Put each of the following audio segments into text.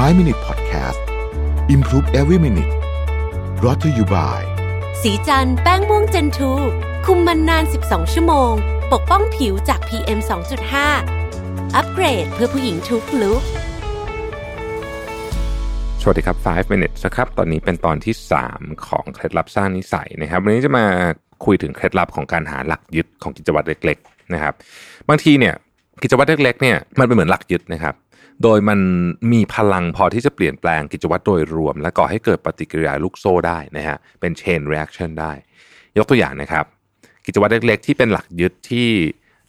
5 Minute Podcast Improve Every Minute r o t to you by สีจันแป้งม่วงเจนทูคุมมันนาน 12 ชั่วโมง ปกป้องผิวจาก PM 2.5 อัปเกรดเพื่อผู้หญิงทุกลุกสวัสดีครับ 5 minutes นะครับ ตอนนี้เป็นตอนที่ 3 ของเคล็ดลับสร้างนิสัยนะครับ วันนี้จะมาคุยถึงเคล็ดลับของการหาหลักยึดของกิจวัตรเล็ก ๆ นะครับ บางทีเนี่ยกิจวัตรเล็กๆเนี่ยมันเป็นเหมือนหลักยึดนะครับ โดยมันมีพลังพอที่จะเปลี่ยนแปลงกิจวัตรโดยรวม และก่อให้เกิดปฏิกิริยาลูกโซ่ได้นะฮะเป็น chain reaction ได้ ยกตัวอย่างนะครับ กิจวัตรเล็กๆ ที่เป็นหลักยึดที่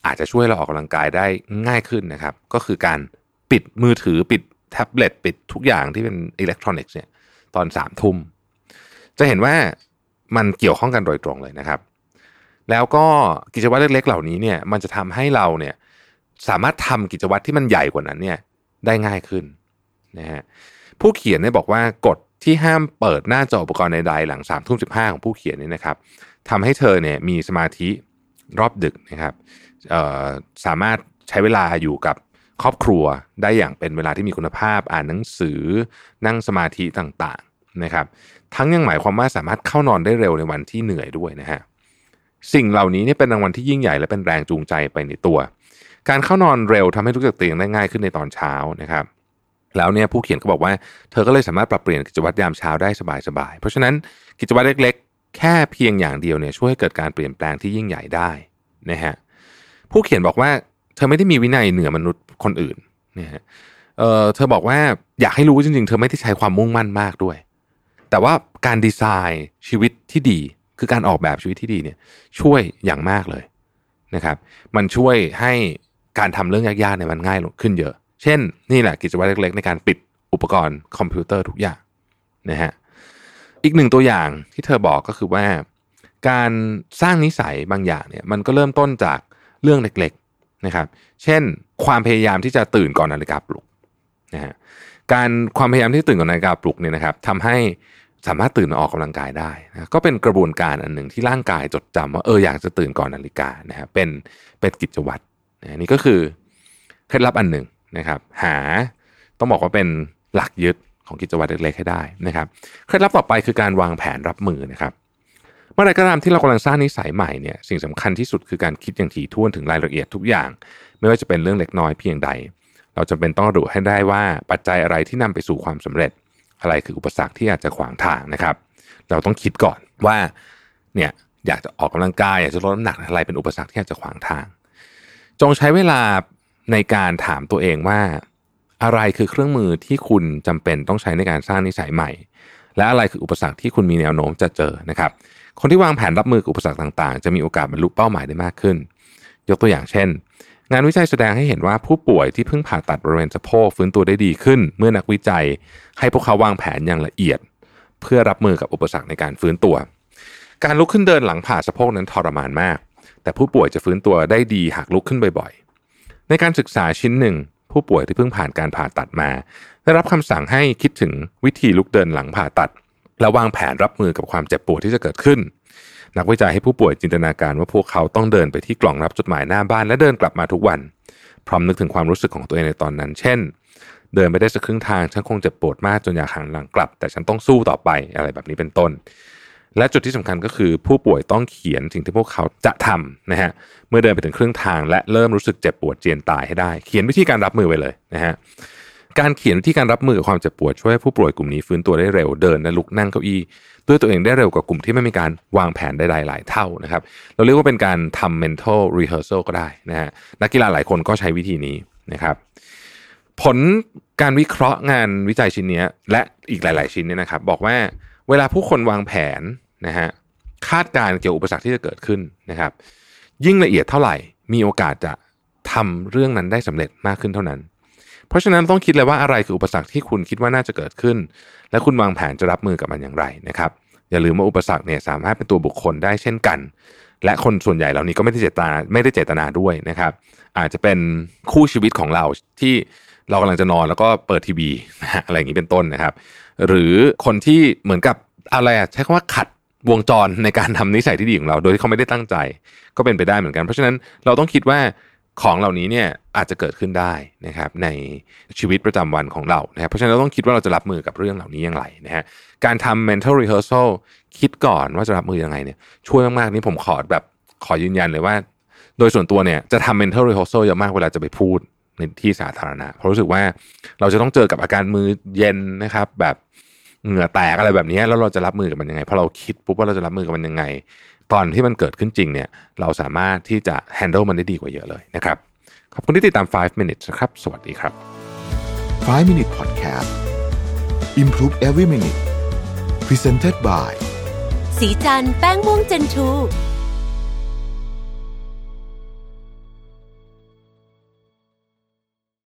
อาจจะช่วยเราออกกำลังกายได้ง่ายขึ้นนะครับ ก็คือการปิดมือถือปิดแท็บเล็ตปิดทุกอย่างที่เป็นอิเล็กทรอนิกส์เนี่ยตอนสามทุ่ม จะเห็นว่ามันเกี่ยวข้องกันโดยตรงเลยนะครับ แล้วก็กิจวัตรเล็กๆ เหล่านี้เนี่ยมันจะทำให้เราเนี่ยสามารถทำกิจวัตรที่มันใหญ่กว่านั้นเนี่ย ได้ง่ายขึ้นนะฮะผู้เขียนเนี่ยบอกว่ากฎที่ห้ามเปิดหน้าจออุปกรณ์ใดๆหลังสามทุ่มสิบห้าของผู้เขียนนี่นะครับทำให้เธอเนี่ยมีสมาธิรอบดึกนะครับสามารถใช้เวลาอยู่กับครอบครัวได้อย่างเป็นเวลาที่มีคุณภาพอ่านหนังสือนั่งสมาธิต่างๆนะครับ ทั้งยังหมายความว่าสามารถเข้านอนได้เร็วในวันที่เหนื่อยด้วยนะฮะสิ่งเหล่านี้เนี่ยเป็นรางวัลที่ยิ่งใหญ่และเป็นแรงจูงใจไปในตัว การเข้านอนเร็วทำให้ลุกจากเตียงได้ง่ายขึ้นในตอนเช้านะครับแล้วเนี่ยผู้เขียนก็บอกว่าเธอก็เลยสามารถปรับเปลี่ยนกิจวัตรยามเช้าได้สบายๆ เพราะฉะนั้นกิจวัตรเล็กๆ แค่เพียงอย่างเดียวเนี่ยช่วยให้เกิดการเปลี่ยนแปลงที่ยิ่งใหญ่ได้นะฮะผู้เขียนบอกว่าเธอไม่ได้มีวินัยเหนือมนุษย์คนอื่นนะฮะเออเธอบอกว่าอยากให้รู้จริงๆ เธอไม่ได้ใช้ความมุ่งมั่นมากด้วย แต่ว่าการดีไซน์ชีวิตที่ดี คือการออกแบบชีวิตที่ดีเนี่ยช่วยอย่างมากเลยนะครับ มันช่วยให้ การทำเรื่องยากๆเนี่ยมันง่ายขึ้นเยอะ เช่น นี่แหละกิจวัตรเล็กๆ ในการปิดอุปกรณ์คอมพิวเตอร์ทุกอย่างนะฮะอีกหนึ่งตัวอย่างที่เธอบอกก็คือว่า การสร้างนิสัยบางอย่างเนี่ยมันก็เริ่มต้นจากเรื่องเล็กๆนะครับ เช่น ความพยายามที่จะตื่นก่อนนาฬิกาปลุกนะฮะการความพยายามที่ตื่นก่อนนาฬิกาปลุกเนี่ยนะครับทำให้สามารถตื่นมาออกกำลังกายได้นะก็เป็นกระบวนการอันหนึ่งที่ร่างกายจดจำว่าเอออยากจะตื่นก่อนนาฬิกานะฮะเป็นเป็นกิจวัตร นะนี่ก็คือเคล็ดลับอันหนึ่งนะครับ หาต้องบอกว่าเป็นหลักยึดของกิจวัตรเล็กๆให้ได้นะครับเคล็ดลับต่อไปคือการวางแผนรับมือนะครับเมื่อไรก็ตามที่เรากำลังสร้างนิสัยใหม่เนี่ยสิ่งสำคัญที่สุดคือการคิดอย่างถี่ถ้วนถึงรายละเอียดทุกอย่าง ไม่ว่าจะเป็นเรื่องเล็กน้อยเพียงใด เราจะเป็นต้องระบุให้ได้ว่าปัจจัยอะไรที่นำไปสู่ความสำเร็จ อะไรคืออุปสรรคที่อาจจะขวางทางนะครับ เราต้องคิดก่อนว่าเนี่ยอยากจะออกกำลังกายอยากจะลดน้ำหนักอะไรเป็นอุปสรรคที่อาจจะขวางทาง จงใช้เวลาในการถามตัวเองว่า อะไรคือเครื่องมือที่คุณจำเป็นต้องใช้ในการสร้างนิสัยใหม่ และอะไรคืออุปสรรคที่คุณมีแนวโน้มจะเจอนะครับ คนที่วางแผนรับมือกับอุปสรรคต่างๆ จะมีโอกาสบรรลุเป้าหมายได้มากขึ้น ยกตัวอย่างเช่น งานวิจัยแสดงให้เห็นว่าผู้ป่วยที่เพิ่งผ่าตัดบริเวณสะโพกฟื้นตัวได้ดีขึ้น เมื่อนักวิจัย ให้พวกเขาวางแผนอย่างละเอียด เพื่อรับมือกับอุปสรรคในการฟื้นตัว การลุกขึ้นเดินหลังผ่าสะโพกนั้นทรมานมาก แต่ผู้ป่วยจะฟื้นตัวได้ดีหากลุกขึ้นบ่อยๆ ในการศึกษาชิ้นหนึ่ง ผู้ป่วยที่เพิ่งผ่านการผ่าตัดมา ได้รับคำสั่งให้คิดถึงวิธีลุกเดินหลังผ่าตัด และวางแผนรับมือกับความเจ็บปวดที่จะเกิดขึ้น นักวิจัยให้ผู้ป่วยจินตนาการว่าพวกเขาต้องเดินไปที่กล่องรับจดหมายหน้าบ้านและเดินกลับมาทุกวัน พร้อมนึกถึงความรู้สึกของตัวเองในตอนนั้น เช่น เดินไปได้สักครึ่งทางฉันคงเจ็บปวดมากจนอยากหันหลังกลับ แต่ฉันต้องสู้ต่อไปอะไรแบบนี้เป็นต้น และจุดที่สำคัญก็คือผู้ป่วยต้องเขียนสิ่งที่พวกเขาจะทำนะฮะเมื่อเดินไปถึงครึ่งทาง และเริ่มรู้สึกเจ็บปวดเจียนตายให้ได้ เขียนวิธีการรับมือไปเลยนะฮะการเขียนวิธีการรับมือกับความเจ็บปวดช่วยให้ผู้ป่วยกลุ่มนี้ฟื้นตัวได้เร็วเดินและลุกนั่งเก้าอี้ด้วยตัวเองได้เร็วกว่ากลุ่มที่ไม่มีการวางแผนใดๆหลายเท่านะครับ เราเรียกว่าเป็นการทำ mental rehearsal ก็ได้นะฮะนักกีฬาหลายคนก็ใช้วิธีนี้นะครับผลการวิเคราะห์งานวิจัยชิ้นนี้และอีกหลาย ๆ ชิ้นเนี่ยนะครับ บอกว่าเวลาผู้คนวางแผน นะฮะคาดการเกี่ยวกับอุปสรรคที่จะเกิดขึ้นนะครับ ยิ่งละเอียดเท่าไหร่มีโอกาสจะทำเรื่องนั้นได้สำเร็จมากขึ้นเท่านั้น เพราะฉะนั้นต้องคิดเลยว่าอะไรคืออุปสรรคที่คุณคิดว่าน่าจะเกิดขึ้น และคุณวางแผนจะรับมือกับมันอย่างไรนะครับ อย่าลืมว่าอุปสรรคเนี่ยสามารถเป็นตัวบุคคลได้เช่นกัน และคนส่วนใหญ่เหล่านี้ก็ไม่ได้เจตนาไม่ได้เจตนาด้วยนะครับ อาจจะเป็นคู่ชีวิตของเราที่เรากำลังจะนอนแล้วก็เปิดทีวีอะไรอย่างนี้เป็นต้นนะครับ หรือคนที่เหมือนกับอะไรอะใช้คำว่าขัด วงจรในการทำนิสัยที่ดีของเรา โดยที่เขาไม่ได้ตั้งใจ ก็เป็นไปได้เหมือนกัน เพราะฉะนั้นเราต้องคิดว่าของเหล่านี้เนี่ยอาจจะเกิดขึ้นได้นะครับในชีวิตประจำวันของเรานะครับเพราะฉะนั้นเราต้องคิดว่าเราจะรับมือกับเรื่องเหล่านี้อย่างไรนะฮะการทำ mental rehearsal คิดก่อนว่าจะรับมือยังไงเนี่ยช่วยมากๆนี่ผมขอแบบขอยืนยันเลยว่า โดยส่วนตัวเนี่ยจะทำ mental rehearsal เยอะมากเวลาจะไปพูดในที่สาธารณะเพราะรู้สึกว่าเราจะต้องเจอกับอาการมือเย็นนะครับแบบ เหงื่อแตกอะไรแบบนี้แล้วเราจะรับมือกับมันยังไงพอเราคิดปุ๊บว่าเราจะรับมือกับมันยังไง ตอนที่มันเกิดขึ้นจริงเนี่ย เราสามารถที่จะ handle มันได้ดีกว่าเยอะเลยนะครับ ขอบคุณที่ติดตาม 5 minutes นะครับ สวัสดีครับ 5 Minute Podcast Improve Every Minute Presented by สีจันแป้งม่วงเจนทู